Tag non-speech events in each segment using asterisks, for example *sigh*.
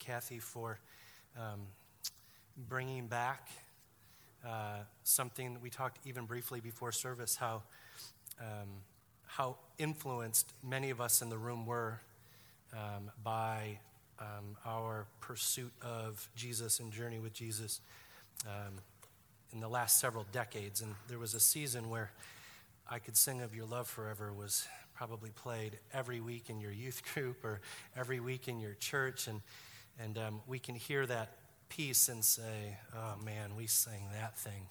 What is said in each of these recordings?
Kathy, for um, bringing back uh, something we talked even briefly before service how, um, how influenced many of us in the room were um, by um, our pursuit of Jesus and journey with Jesus um, in the last several decades. And there was a season where I Could Sing of Your Love Forever was probably played every week in your youth *laughs* group or every week in your church. And, and um, we can hear that piece and say, oh man, we sang that thing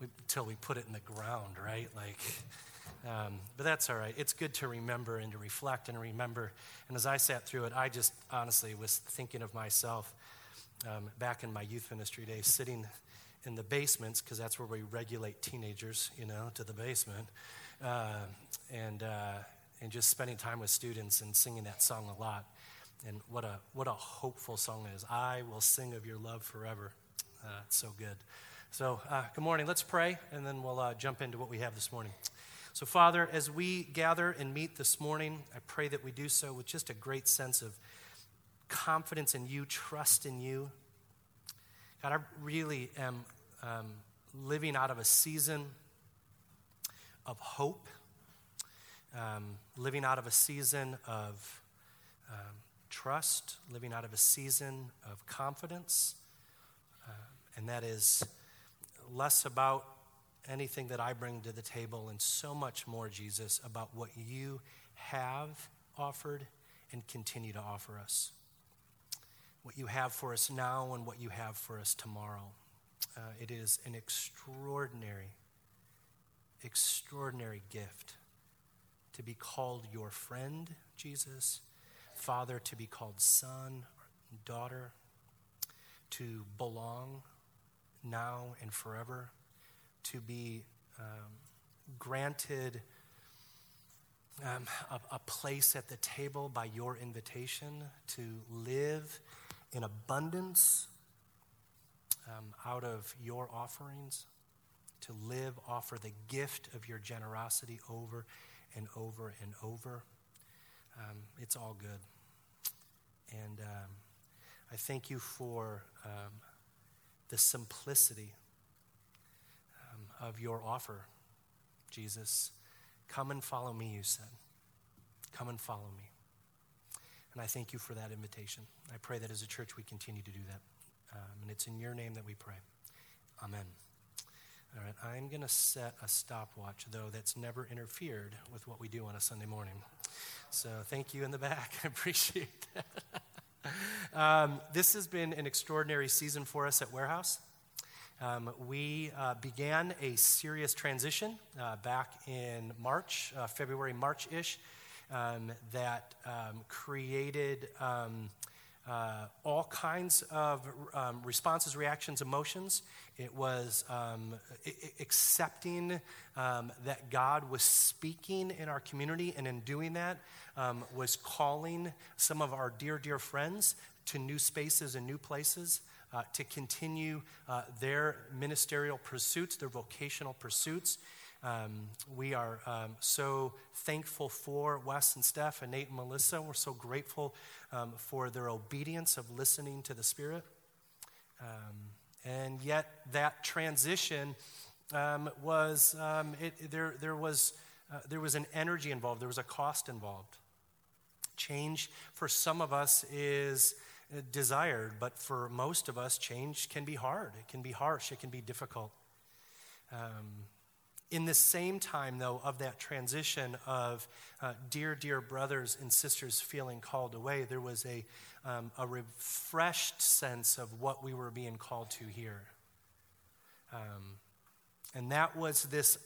until we put it in the ground, right? Like, um, but that's all right. It's good to remember and to reflect and remember. And as I sat through it, I just honestly was thinking of myself um, back in my youth ministry days, sitting in the basements, because that's where we regulate teenagers, you know, to the basement, uh, and, uh, and just spending time with students and singing that song a lot. And what a, what a hopeful song is. I will sing of your love forever. Uh, it's so good. So, uh, good morning. Let's pray, and then we'll uh, jump into what we have this morning. So, Father, as we gather and meet this morning, I pray that we do so with just a great sense of confidence in you, trust in you. God, I really am um, living out of a season of hope, um, living out of a season of um, trust, living out of a season of confidence. Uh, and that is less about anything that I bring to the table, and so much more, Jesus, about what you have offered and continue to offer us. What you have for us now and what you have for us tomorrow. Uh, it is an extraordinary, extraordinary gift to be called your friend, Jesus, Father, to be called son, daughter, to belong now and forever to be um, granted um, a, a place at the table by your invitation to live in abundance um, out of your offerings, to live, offer the gift of your generosity over and over and over. Um, it's all good. And um, I thank you for um, the simplicity of your offer, Jesus. Come and follow me, you said. Come and follow me. And I thank you for that invitation. I pray that as a church we continue to do that. Um, and it's in your name that we pray. Amen. All right, I'm going to set a stopwatch, though, that's never interfered with what we do on a Sunday morning. So thank you in the back. *laughs* I appreciate that. Um, this has been an extraordinary season for us at Warehouse. Um, we uh, began a serious transition uh, back in March, uh, February, March ish, um, that um, created um, uh, all kinds of um, responses, reactions, emotions. It was um, I- accepting that God was speaking in our community, and in doing that, was calling some of our dear, dear friends to new spaces and new places uh, to continue uh, their ministerial pursuits, their vocational pursuits. Um, we are um, so thankful for Wes and Steph and Nate and Melissa. We're so grateful um, for their obedience of listening to the Spirit. Um, and yet, that transition um, was, um, it, there, there, was uh, there was an energy involved, there was a cost involved. Change for some of us is desired, but for most of us, change can be hard. It can be harsh. It can be difficult. Um, in the same time, though, of that transition of uh, dear, dear brothers and sisters feeling called away, there was a, um, a refreshed sense of what we were being called to here. Um, and that was this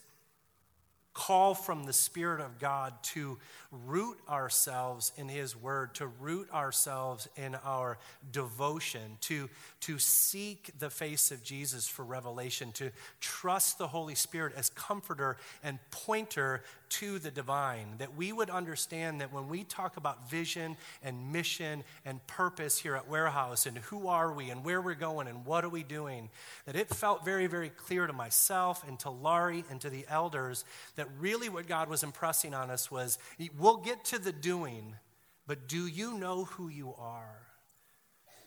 call from the Spirit of God to root ourselves in His Word, to root ourselves in our devotion, to, to seek the face of Jesus for revelation, to trust the Holy Spirit as comforter and pointer to the divine. That we would understand that when we talk about vision and mission and purpose here at Warehouse and who are we and where we're going and what are we doing, that it felt very, very clear to myself and to Laurie and to the elders that really what God was impressing on us was we'll get to the doing, but do you know who you are?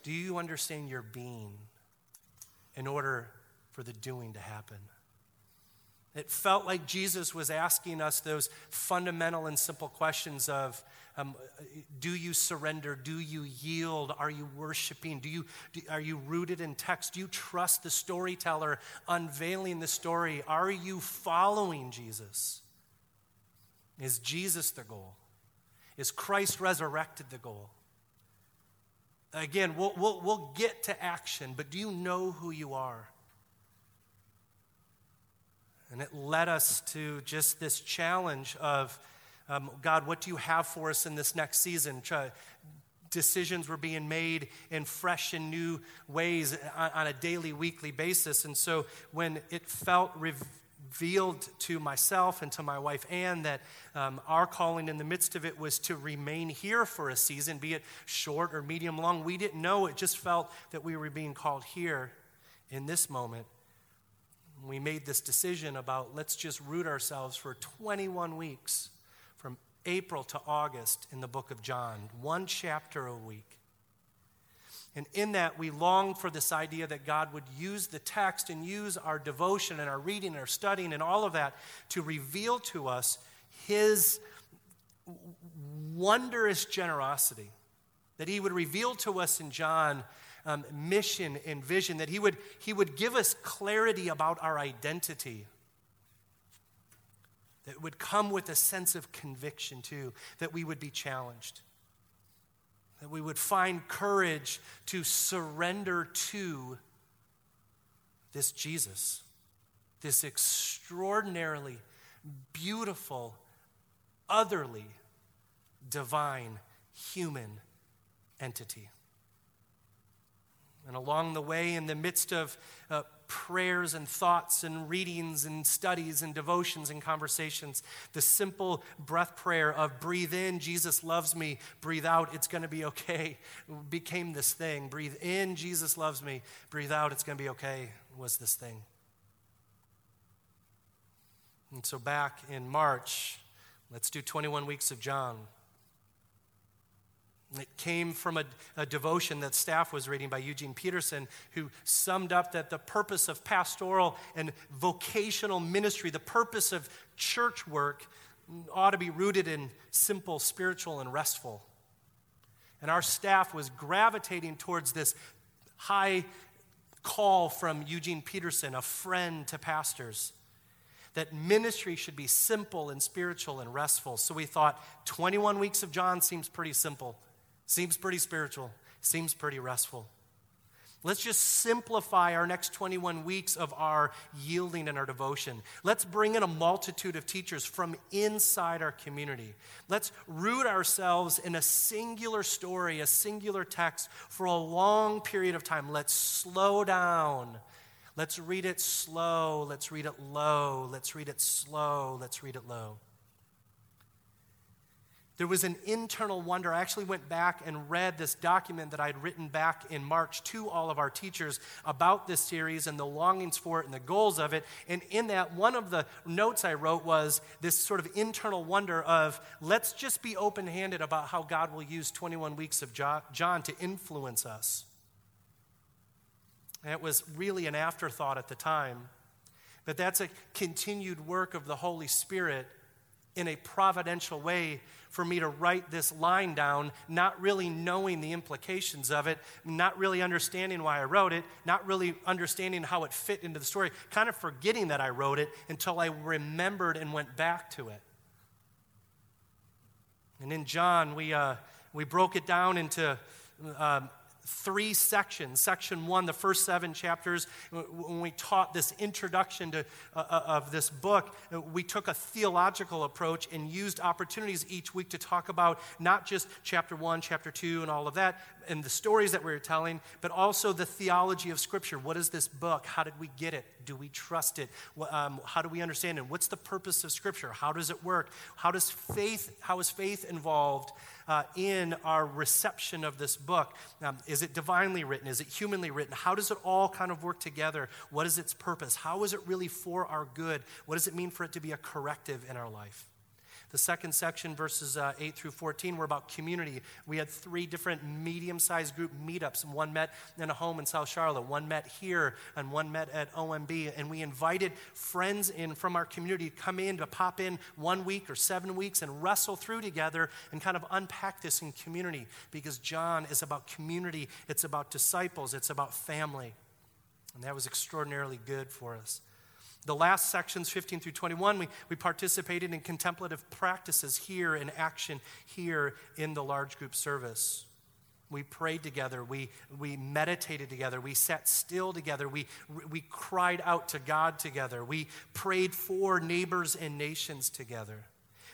Do you understand your being in order for the doing to happen? It felt like Jesus was asking us those fundamental and simple questions of um, do you surrender? Do you yield? Are you worshiping? Do you, do, are you rooted in text? Do you trust the storyteller unveiling the story? Are you following Jesus? Is Jesus the goal? Is Christ resurrected the goal? Again, we'll, we'll, we'll get to action, but do you know who you are? And it led us to just this challenge of um, God, what do you have for us in this next season? decisions were being made in fresh and new ways on, on, a daily, weekly basis. And so when it felt revealed to myself and to my wife Anne that um, our calling in the midst of it was to remain here for a season, be it short or medium long, we didn't know. It just felt that we were being called here in this moment. We made this decision about let's just root ourselves for 21 weeks from April to August in the book of John, one chapter a week. And in that, we long for this idea that God would use the text and use our devotion and our reading and our studying and all of that to reveal to us His wondrous generosity. That He would reveal to us in John um, mission and vision, that he would, he would give us clarity about our identity, that would come with a sense of conviction, too, that we would be challenged, that we would find courage to surrender to this Jesus, this extraordinarily beautiful, otherly, divine, human entity. And along the way, in the midst of uh, prayers and thoughts and readings and studies and devotions and conversations, the simple breath prayer of breathe in, Jesus loves me, breathe out, it's going to be okay, became this thing. Breathe in, Jesus loves me, breathe out, it's going to be okay, was this thing. And so back in March, let's do 21 weeks of John. It came from a, a, devotion that staff was reading by Eugene Peterson, who summed up that the purpose of pastoral and vocational ministry, the purpose of church work, ought to be rooted in simple, spiritual, and restful. And our staff was gravitating towards this high call from Eugene Peterson, a friend to pastors, that ministry should be simple and spiritual and restful. So we thought 21 weeks of John seems pretty simple. Seems pretty spiritual, seems pretty restful. Let's just simplify our next 21 weeks of our yielding and our devotion. Let's bring in a multitude of teachers from inside our community. Let's root ourselves in a singular story, a singular text for a long period of time. Let's slow down. Let's read it slow. Let's read it low. Let's read it slow. Let's read it low. There was an internal wonder. I actually went back and read this document that I'd written back in March to all of our teachers about this series and the longings for it and the goals of it. And in that, one of the notes I wrote was this sort of internal wonder of let's just be open handed about how God will use 21 weeks of John to influence us. And it was really an afterthought at the time. But that's a continued work of the Holy Spirit in a providential way for me to write this line down, not really knowing the implications of it, not really understanding why I wrote it, not really understanding how it fit into the story, kind of forgetting that I wrote it until I remembered and went back to it. And in John, we, uh, we broke it down into um, three sections. Section one, the first seven chapters, when we taught this introduction to, uh, uh, of this book, we took a theological approach and used opportunities each week to talk about not just chapter one, chapter two, and all of that, and the stories that we were telling, but also the theology of Scripture. What is this book? How did we get it? Do we trust it? Um, how do we understand it? What's the purpose of Scripture? How does it work? How does faith? How is faith involved uh, in our reception of this book? Is it divinely written? Is it humanly written? How does it all kind of work together? What is its purpose? How is it really for our good? What does it mean for it to be a corrective in our life? The second section, verses uh, 8 through 14, were about community. We had three different medium sized group meetups. One met in a home in South Charlotte, one met here, and one met at OMB. And we invited friends in from our community to come in to pop in one week or seven weeks and wrestle through together and kind of unpack this in community because John is about community, it's about disciples, it's about family. And that was extraordinarily good for us. The last sections, 15 through 21, we, we participated in contemplative practices here in action here in the large group service. We prayed together. We, we meditated together. We sat still together. We, we cried out to God together. We prayed for neighbors and nations together.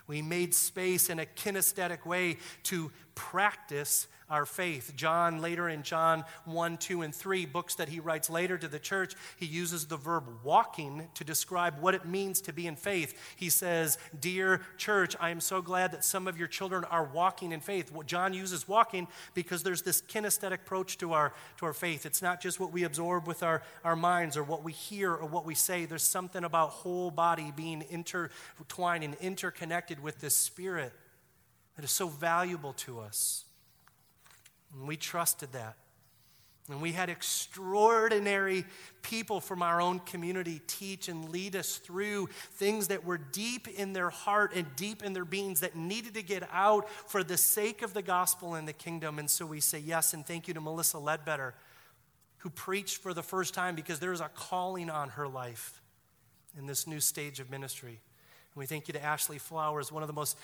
We made space in a kinesthetic way to practice our faith. John, later in John 1, 2, and 3, books that he writes later to the church, he uses the verb walking to describe what it means to be in faith. He says, Dear church, I am so glad that some of your children are walking in faith. Well, John uses walking because there's this kinesthetic approach to our, to our faith. It's not just what we absorb with our, our minds or what we hear or what we say. There's something about whole body being intertwined and interconnected with this spirit that is so valuable to us. And we trusted that. And we had extraordinary people from our own community teach and lead us through things that were deep in their heart and deep in their beings that needed to get out for the sake of the gospel and the kingdom. And so we say yes and thank you to Melissa Ledbetter, who preached for the first time because there is a calling on her life in this new stage of ministry. We thank you to Ashley Flowers, one of the most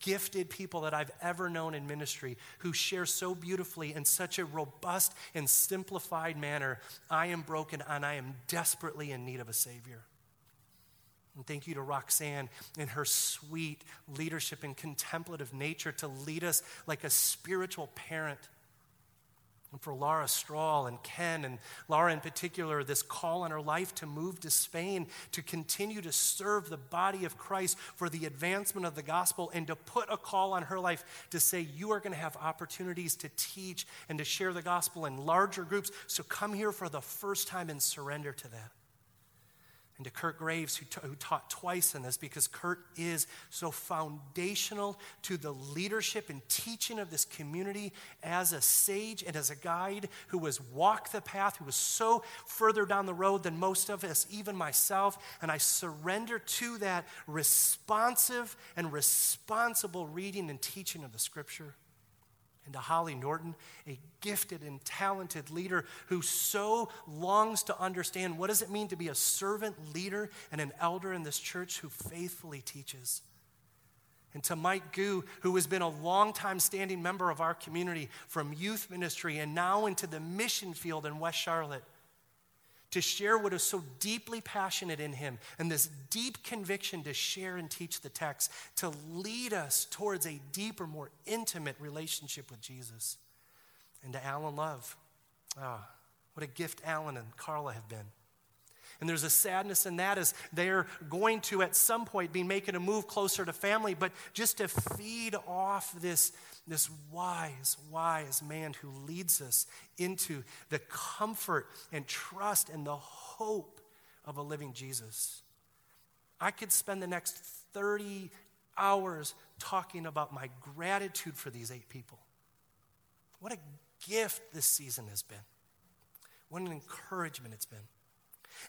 gifted people that I've ever known in ministry, who shares so beautifully in such a robust and simplified manner. I am broken and I am desperately in need of a Savior. And thank you to Roxanne and her sweet leadership and contemplative nature to lead us like a spiritual parent and for Laura Strahl and Ken, and Laura in particular, this call in her life to move to Spain, to continue to serve the body of Christ for the advancement of the gospel, and to put a call on her life to say, You are going to have opportunities to teach and to share the gospel in larger groups. So come here for the first time and surrender to that and to Kurt Graves, who, who, taught twice in this, because Kurt is so foundational to the leadership and teaching of this community as a sage and as a guide who has walked the path, who was so further down the road than most of us, even myself. And I surrender to that responsive and responsible reading and teaching of the scripture and to Holly Norton, a gifted and talented leader who so longs to understand what does it mean to be a servant leader and an elder in this church who faithfully teaches. And to Mike Gu, who has been a longtime standing member of our community from youth ministry and now into the mission field in West Charlotte to share what is so deeply passionate in him and this deep conviction to share and teach the text, to lead us towards a deeper, more intimate relationship with Jesus. And to Alan Love. Ah, what a gift Alan and Carla have been. And there's a sadness in that as they're going to, at some point, be making a move closer to family, but just to feed off this, this wise, wise man who leads us into the comfort and trust and the hope of a living Jesus. I could spend the next 30 hours talking about my gratitude for these eight people. What a gift this season has been. What an encouragement it's been.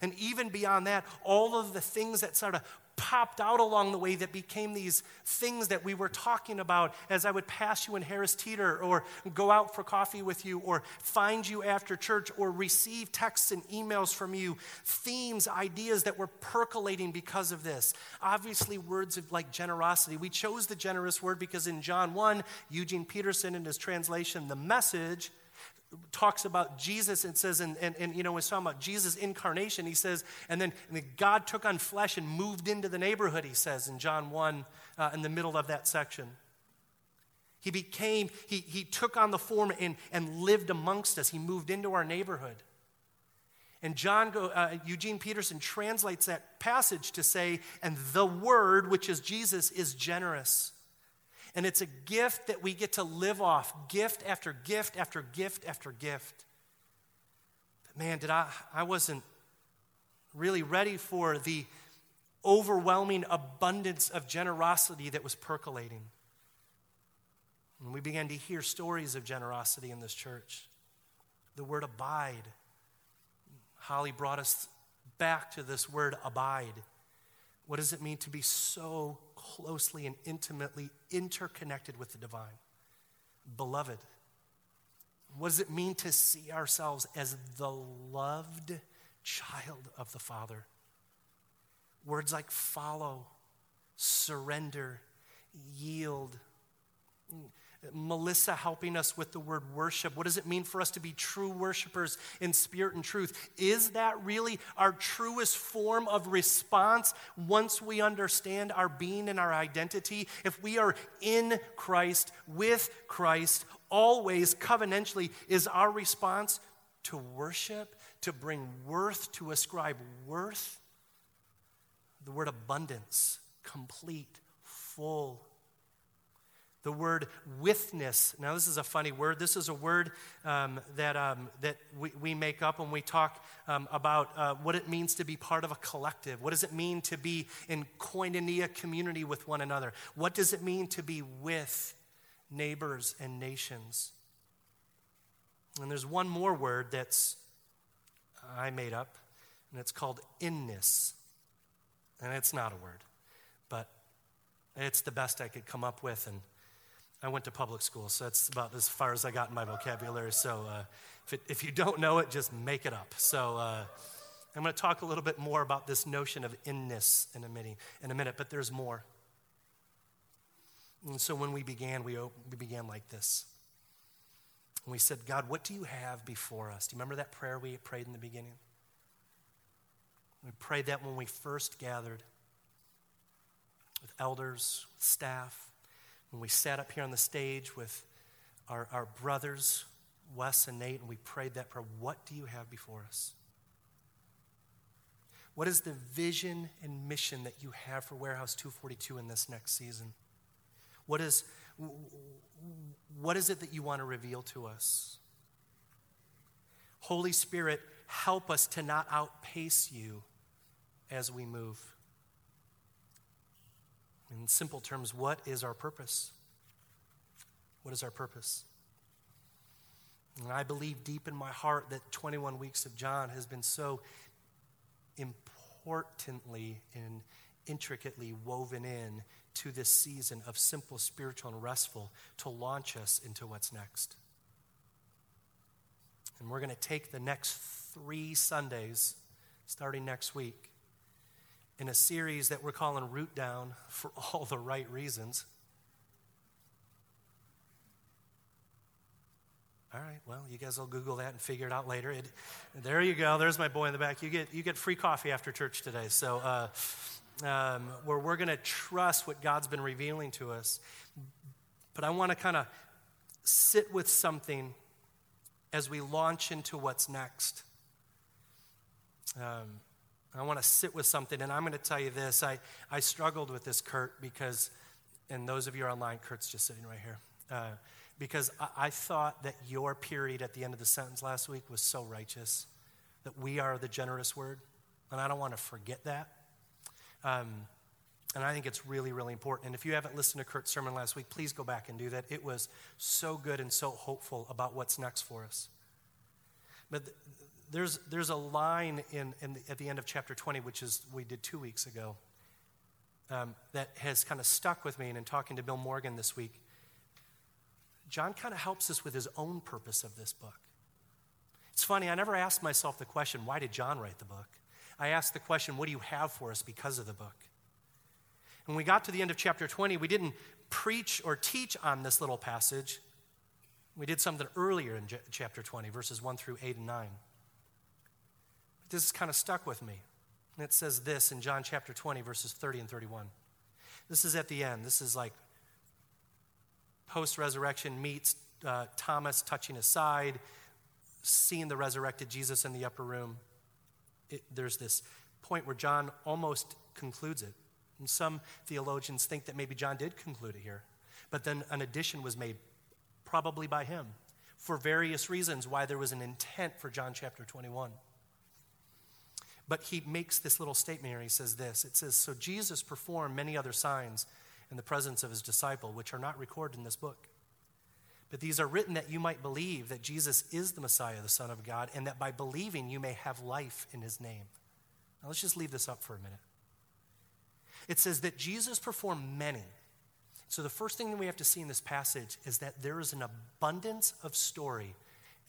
And even beyond that, all of the things that sort of popped out along the way that became these things that we were talking about as I would pass you in Harris Teeter or go out for coffee with you or find you after church or receive texts and emails from you, themes, ideas that were percolating because of this. Obviously, words of like generosity. We chose the generous word because in John 1, Eugene Peterson in his translation, the message, talks about Jesus and says, and, and, and you know, when talking about Jesus' incarnation, he says, and then, and then, God took on flesh and moved into the neighborhood, he says in John 1, uh, in the middle of that section. He became, he, he took on the form and, and lived amongst us. He moved into our neighborhood. And John, uh, Eugene Peterson translates that passage to say, and the word, which is Jesus, is generous. And it's a gift that we get to live off, gift after gift after gift after gift. But man, did I, I wasn't really ready for the overwhelming abundance of generosity that was percolating. And we began to hear stories of generosity in this church. The word abide Holly brought us back to this word abide. What does it mean to be so closely and intimately interconnected with the divine? Beloved. What does it mean to see ourselves as the loved child of the Father? Words like follow, surrender, yield, Melissa helping us with the word worship. What does it mean for us to be true worshipers in spirit and truth? Is that really our truest form of response once we understand our being and our identity? If we are in Christ, with Christ, always covenantally, is our response to worship, to bring worth, to ascribe worth? The word abundance, complete, full, the word withness. Now, this is a funny word. This is a word um, that, um, that we, we, make up when we talk um, about uh, what it means to be part of a collective. What does it mean to be in koinonia community with one another? What does it mean to be with neighbors and nations? And there's one more word that's I made up, and it's called inness. And it's not a word, but it's the best I could come up with. And I went to public school, so that's about as far as I got in my vocabulary. So uh, if, it, if, you don't know it, just make it up. So uh, I'm going to talk a little bit more about this notion of inness in a minute, in a minute but there's more. And so when we began, we, we began like this. And we said, God, what do you have before us? Do you remember that prayer we prayed in the beginning? We prayed that when we first gathered with elders, with staff, when we sat up here on the stage with our, our brothers, Wes and Nate, and we prayed that prayer, what do you have before us? What is the vision and mission that you have for Warehouse 242 in this next season? What is, what is it that you want to reveal to us? Holy Spirit, help us to not outpace you as we move. In simple terms, what is our purpose? What is our purpose? And I believe deep in my heart that 21 weeks of John has been so importantly and intricately woven in to this season of simple, spiritual, and restful to launch us into what's next. And we're going to take the next three Sundays, starting next week, in a series that we're calling Root Down for *laughs* all the right reasons. All right, well, you guys will Google that and figure it out later. It, there you go. There's my boy in the back. You get, you get free coffee after church today. So, uh, um, where we're going to trust what God's been revealing to us. But I want to kind of sit with something as we launch into what's next. Um, I want to sit with something, and I'm going to tell you this. I, I struggled with this, Kurt, because, and those of you online, Kurt's just sitting right here, uh, because I, I thought that your period at the end of the sentence last week was so righteous, that we are the generous word, and I don't want to forget that. Um, and I think it's really, really important. And if you haven't listened to Kurt's sermon last week, please go back and do that. It was so good and so hopeful about what's next for us. But there's, there's a line in, in the, at the end of chapter 20, which is we did two weeks ago, um, that has kind of stuck with me. And in talking to Bill Morgan this week, John kind of helps us with his own purpose of this book. It's funny, I never asked myself the question, why did John write the book? I asked the question, what do you have for us because of the book? When we got to the end of chapter 20, we didn't preach or teach on this little passage. We did something earlier in chapter 20, verses 1 through 8 and 9 this has kind of stuck with me. And it says this in John chapter 20, verses 30 and 31. This is at the end. This is like post resurrection meets uh, Thomas touching his side, seeing the resurrected Jesus in the upper room. it, there's this point where John almost concludes it. And some theologians think that maybe John did conclude it here. But then an addition was made, probably by him, for various reasons why there was an intent for John chapter 21. But he makes this little statement here. He says this It says, So Jesus performed many other signs in the presence of his disciple, which are not recorded in this book. But these are written that you might believe that Jesus is the Messiah, the Son of God, and that by believing you may have life in his name. Now let's just leave this up for a minute. It says that Jesus performed many. So the first thing that we have to see in this passage is that there is an abundance of story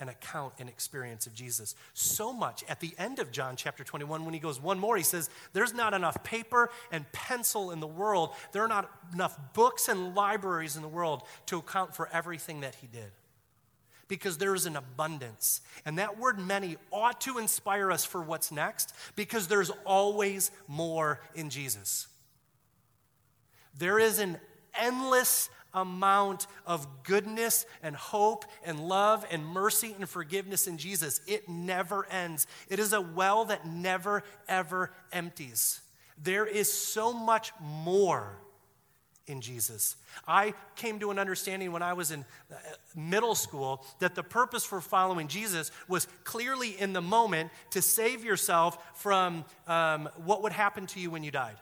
and account and experience of Jesus. So much at the end of John chapter 21, when he goes one more, he says, There's not enough paper and pencil in the world. There are not enough books and libraries in the world to account for everything that he did. Because there is an abundance. And that word many ought to inspire us for what's next, because there's always more in Jesus. There is an endless amount of goodness and hope and love and mercy and forgiveness in Jesus. It never ends. It is a well that never, ever empties. There is so much more in Jesus. I came to an understanding when I was in uh, middle school that the purpose for following Jesus was clearly in the moment to save yourself from um, what would happen to you when you died.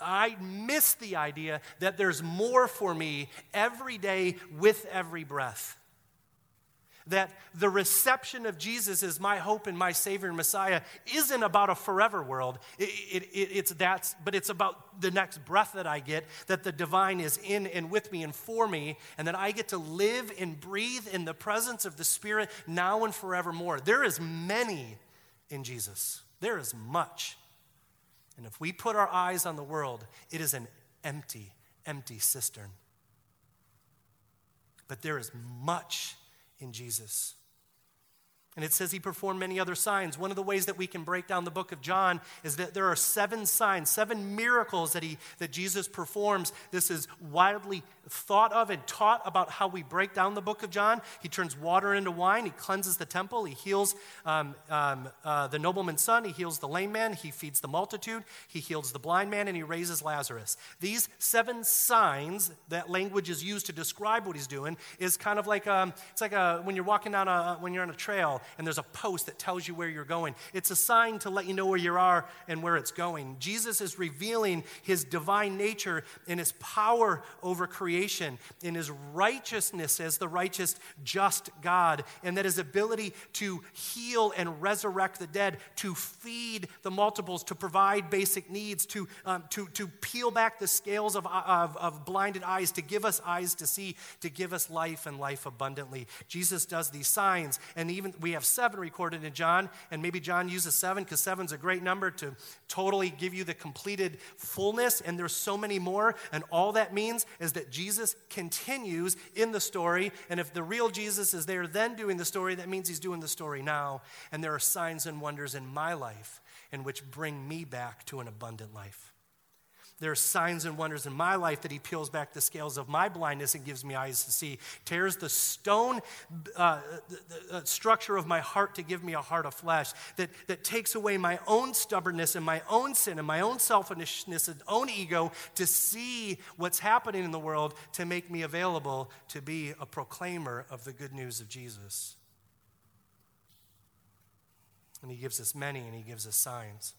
I miss the idea that there's more for me every day with every breath. That the reception of Jesus as my hope and my Savior and Messiah isn't about a forever world. It, it, it, it's that, but it's about the next breath that I get, that the divine is in and with me and for me, and that I get to live and breathe in the presence of the Spirit now and forevermore. There is many in Jesus, there is much. And if we put our eyes on the world, it is an empty, empty cistern. But there is much in Jesus. And it says he performed many other signs. One of the ways that we can break down the book of John is that there are seven signs, seven miracles that, he, that Jesus performs. This is widely thought of and taught about how we break down the book of John. He turns water into wine, he cleanses the temple, he heals um, um, uh, the nobleman's son, he heals the lame man, he feeds the multitude, he heals the blind man, and he raises Lazarus. These seven signs that language is used to describe what he's doing is kind of like um, it's like a, when you're walking down a when you're on a trail and there's a post that tells you where you're going. It's a sign to let you know where you are and where it's going. Jesus is revealing his divine nature and his power over creation creation, in his righteousness as the righteous, just God, and that his ability to heal and resurrect the dead, to feed the multiples, to provide basic needs, to, um, to, to peel back the scales of, of, of blinded eyes, to give us eyes to see, to give us life and life abundantly. Jesus does these signs, and even we have seven recorded in John, and maybe John uses seven because seven's a great number to totally give you the completed fullness, and there's so many more, and all that means is that Jesus Jesus continues in the story. And if the real Jesus is there then doing the story, that means he's doing the story now. And there are signs and wonders in my life in which bring me back to an abundant life. There are signs and wonders in my life that he peels back the scales of my blindness and gives me eyes to see, tears the stone uh, the, the structure of my heart to give me a heart of flesh, that, that takes away my own stubbornness and my own sin and my own selfishness and own ego to see what's happening in the world to make me available to be a proclaimer of the good news of Jesus. And he gives us many and he gives us signs.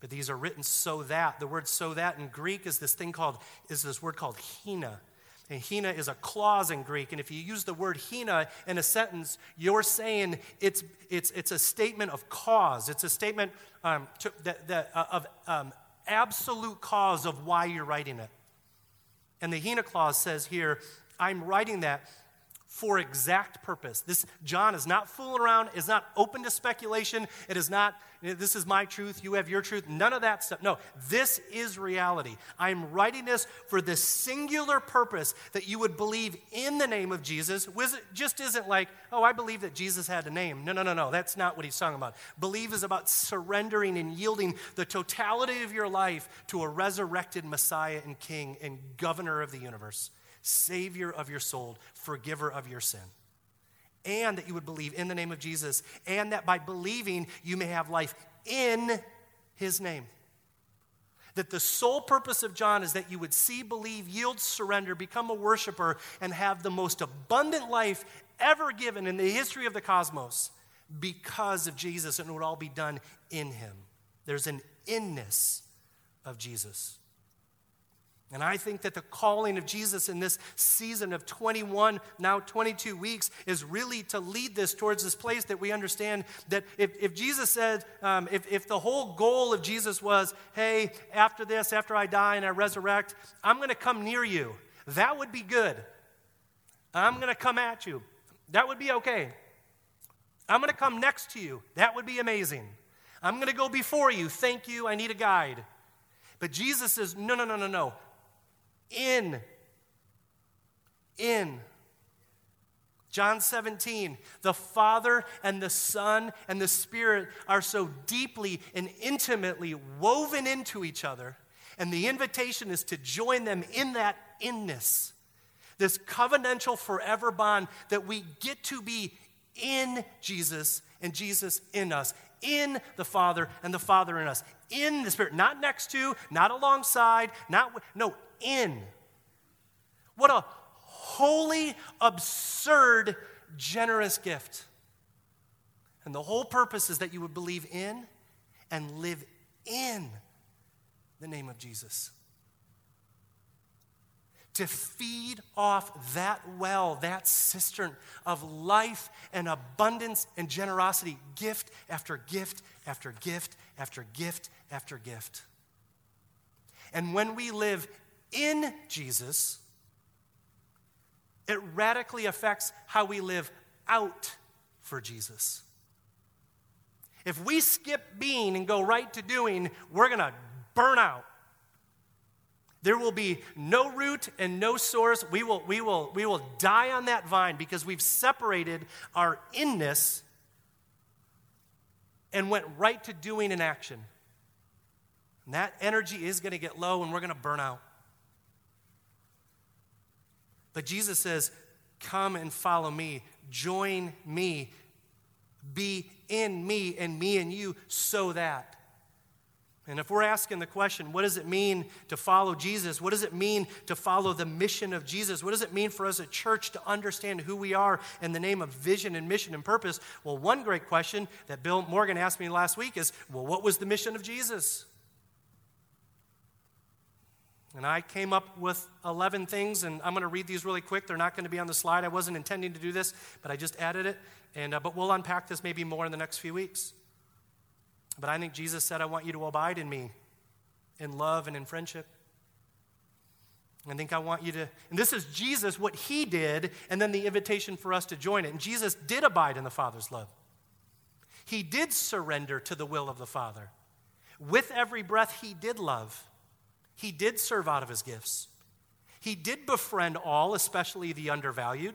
But these are written so that. The word so that in Greek is this thing called, is this word called hina. And hina is a clause in Greek. And if you use the word hina in a sentence, you're saying it's, it's, it's a statement of cause. It's a statement um, to, that, that, uh, of um, absolute cause of why you're writing it. And the hina clause says here, I'm writing that for exact purpose. This John is not fooling around, is not open to speculation. It is not this is my truth, you have your truth. None of that stuff. No, this is reality. I'm writing this for the singular purpose that you would believe in the name of Jesus. Just isn't like, oh, I believe that Jesus had a name. No, no, no, no. That's not what he's talking about. Believe is about surrendering and yielding the totality of your life to a resurrected Messiah and King and governor of the universe. Savior of your soul, forgiver of your sin. and that you would believe in the name of Jesus, and that by believing you may have life in his name. That the sole purpose of John is that you would see, believe, yield, surrender, become a worshiper, and have the most abundant life ever given in the history of the cosmos because of Jesus, and it would all be done in him. There's an inness of Jesus. And I think that the calling of Jesus in this season of 21, now 22 weeks, is really to lead this towards this place that we understand that if, if Jesus said, um, if, if the whole goal of Jesus was, hey, after this, after I die and I resurrect, I'm going to come near you, that would be good. I'm going to come at you. That would be okay. I'm going to come next to you. That would be amazing. I'm going to go before you. Thank you. I need a guide. But Jesus says, no, no, no, no, no. In. In. John 17, the Father and the Son and the Spirit are so deeply and intimately woven into each other. And the invitation is to join them in that inness, this covenantal forever bond that we get to be in Jesus and Jesus in us, in the Father and the Father in us, in the Spirit, not next to, not alongside, not, no, in. What a holy, absurd, generous gift. And the whole purpose is that you would believe in and live in the name of Jesus to feed off that well, that cistern of life and abundance and generosity, gift after gift after gift after gift after gift. And when we live in Jesus, it radically affects how we live out for Jesus. If we skip being and go right to doing, we're going to burn out. There will be no root and no source. We will, we, will, we will die on that vine because we've separated our inness and went right to doing an action. And that energy is going to get low and we're going to burn out. But Jesus says, Come and follow me, join me, be in me, and me and you, so that. And if we're asking the question, what does it mean to follow Jesus? What does it mean to follow the mission of Jesus? What does it mean for us as a church to understand who we are in the name of vision and mission and purpose? Well, one great question that Bill Morgan asked me last week is, well, what was the mission of Jesus? And I came up with 11 things, and I'm going to read these really quick. They're not going to be on the slide. I wasn't intending to do this, but I just added it. And, uh, but we'll unpack this maybe more in the next few weeks. But I think Jesus said, I want you to abide in me in love and in friendship. I think I want you to, and this is Jesus, what he did, and then the invitation for us to join it. And Jesus did abide in the Father's love. He did surrender to the will of the Father. With every breath, he did love. He did serve out of his gifts. He did befriend all, especially the undervalued.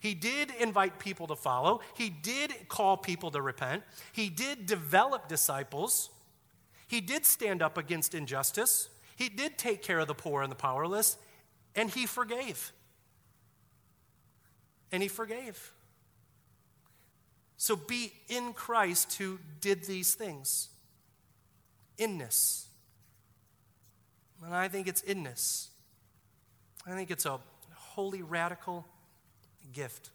He did invite people to follow, he did call people to repent, he did develop disciples, he did stand up against injustice, he did take care of the poor and the powerless, and he forgave. And he forgave. So be in Christ who did these things. Inness. And I think it's inness. I think it's a holy, radical gift.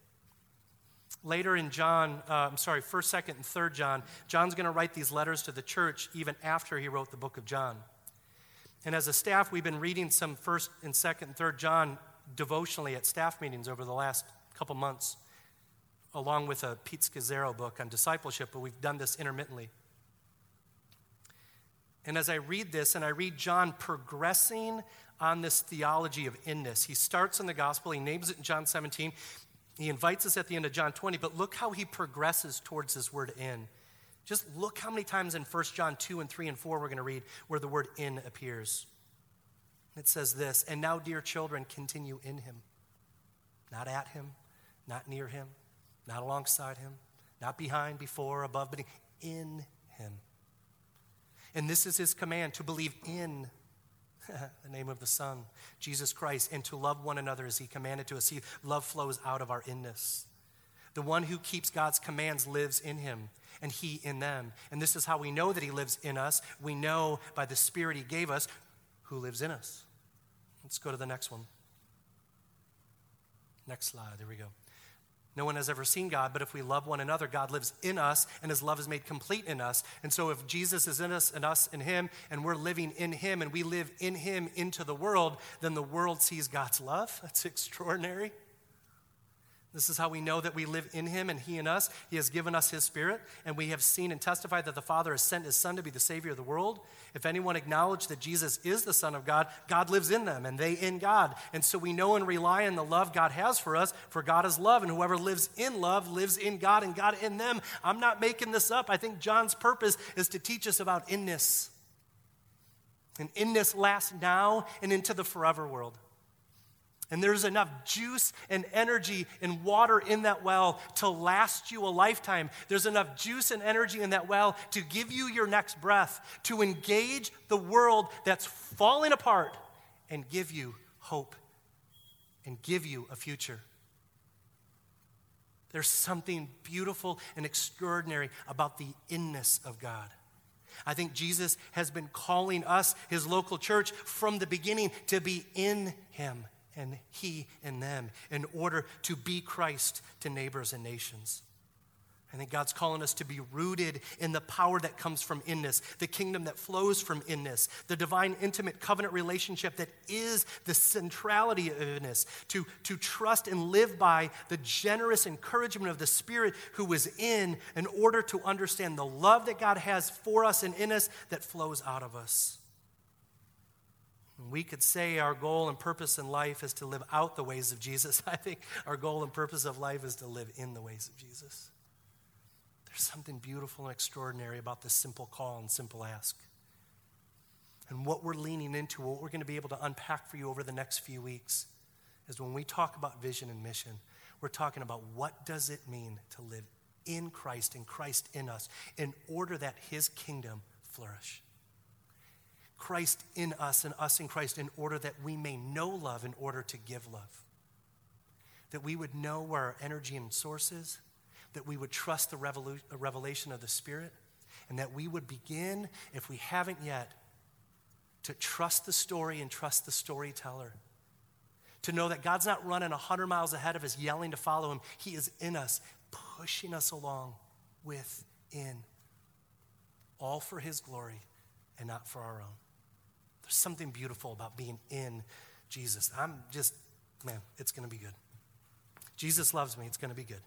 Later in John, uh, I'm sorry, 1st, 2nd, and 3rd John, John's going to write these letters to the church even after he wrote the book of John. And as a staff, we've been reading some 1st and 2nd and 3rd John devotionally at staff meetings over the last couple months, along with a Pete Scazzero book on discipleship, but we've done this intermittently. And as I read this and I read John progressing on this theology of inness, he starts in the gospel, he names it in John 17, he invites us at the end of John 20, but look how he progresses towards this word in. Just look how many times in 1 John 2 and 3 and 4 we're going to read where the word in appears. It says this, and now, dear children, continue in him. Not at him, not near him, not alongside him, not behind, before, above, but in him. And this is his command to believe in *laughs* the name of the Son, Jesus Christ, and to love one another as He commanded to us. See, love flows out of our inness. The one who keeps God's commands lives in him, and he in them. And this is how we know that he lives in us. We know by the Spirit he gave us who lives in us. Let's go to the next one. Next slide. There we go. No one has ever seen God, but if we love one another, God lives in us and his love is made complete in us. And so if Jesus is in us and us in him and we're living in him and we live in him into the world, then the world sees God's love. *laughs* That's extraordinary. This is how we know that we live in him and he in us. He has given us his spirit, and we have seen and testified that the Father has sent his Son to be the Savior of the world. If anyone acknowledge that Jesus is the Son of God, God lives in them, and they in God. And so we know and rely on the love God has for us, for God is love, and whoever lives in love lives in God and God in them. I'm not making this up. I think John's purpose is to teach us about inness. And inness lasts now and into the forever world. And there's enough juice and energy and water in that well to last you a lifetime. There's enough juice and energy in that well to give you your next breath, to engage the world that's falling apart and give you hope and give you a future. There's something beautiful and extraordinary about the inness of God. I think Jesus has been calling us, his local church, from the beginning to be in him and he and them in order to be Christ to neighbors and nations. I think God's calling us to be rooted in the power that comes from inness, the kingdom that flows from inness, the divine, intimate covenant relationship that is the centrality of inness, to, to trust and live by the generous encouragement of the Spirit who is in, in order to understand the love that God has for us and in us that flows out of us. We could say our goal and purpose in life is to live out the ways of Jesus. *laughs* I think our goal and purpose of life is to live in the ways of Jesus. There's something beautiful and extraordinary about this simple call and simple ask. And what we're leaning into, what we're going to be able to unpack for you over the next few weeks, is when we talk about vision and mission, we're talking about what does it mean to live in Christ and Christ in us in order that his kingdom flourish. Christ in us and us in Christ in order that we may know love in order to give love. That we would know where our energy and source is, that we would trust the revelation of the Spirit, and that we would begin, if we haven't yet, to trust the story and trust the storyteller. To know that God's not running 100 miles ahead of us, yelling to follow Him. He is in us, pushing us along within, all for His glory and not for our own. There's something beautiful about being in Jesus. I'm just, man, it's going to be good. Jesus loves me, it's going to be good.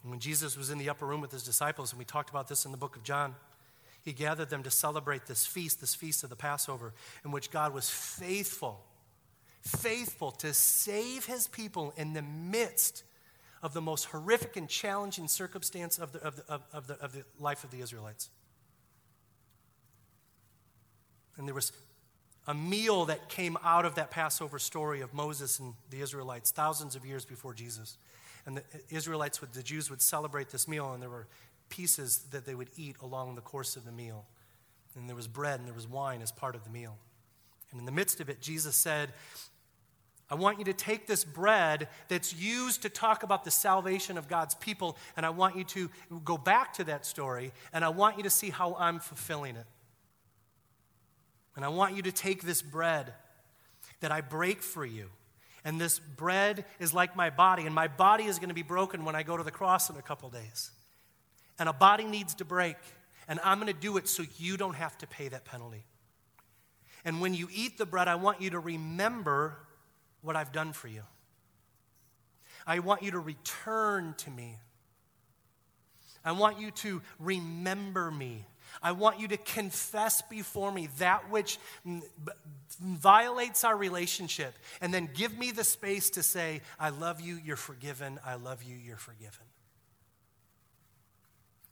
And when Jesus was in the upper room with his disciples, and we talked about this in the book of John, he gathered them to celebrate this feast, this feast of the Passover, in which God was faithful, faithful to save his people in the midst of the most horrific and challenging circumstance of the, of the, of, of the, of the life of the Israelites. And there was a meal that came out of that Passover story of Moses and the Israelites thousands of years before Jesus. And the Israelites, would, the Jews would celebrate this meal, and there were pieces that they would eat along the course of the meal. And there was bread and there was wine as part of the meal. And in the midst of it, Jesus said, I want you to take this bread that's used to talk about the salvation of God's people, and I want you to go back to that story, and I want you to see how I'm fulfilling it. And I want you to take this bread that I break for you. And this bread is like my body, and my body is going to be broken when I go to the cross in a couple days. And a body needs to break, and I'm going to do it so you don't have to pay that penalty. And when you eat the bread, I want you to remember what I've done for you. I want you to return to me. I want you to remember me. I want you to confess before me that which violates our relationship, and then give me the space to say, I love you, you're forgiven, I love you, you're forgiven.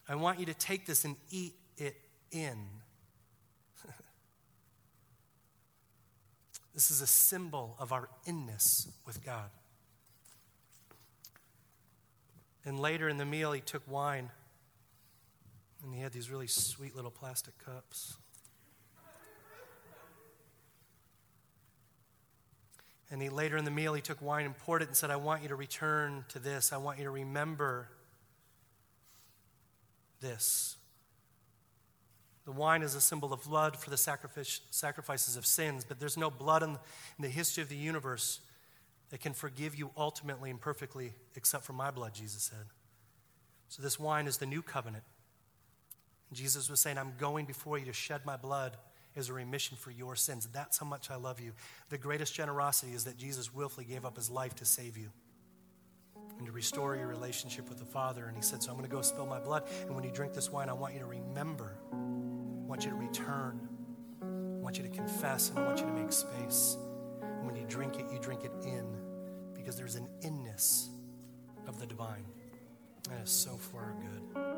I want you to take this and eat it in. *laughs* this is a symbol of our inness with God. And later in the meal, he took wine. And he had these really sweet little plastic cups. And he later in the meal, he took wine and poured it and said, I want you to return to this. I want you to remember this. The wine is a symbol of blood for the sacrifice, sacrifices of sins, but there's no blood in the history of the universe that can forgive you ultimately and perfectly except for my blood, Jesus said. So this wine is the new covenant. Jesus was saying, I'm going before you to shed my blood as a remission for your sins. That's how much I love you. The greatest generosity is that Jesus willfully gave up his life to save you and to restore your relationship with the Father. And he said, So I'm going to go spill my blood. And when you drink this wine, I want you to remember, I want you to return, I want you to confess, and I want you to make space. And when you drink it, you drink it in because there's an inness of the divine. That is so far good.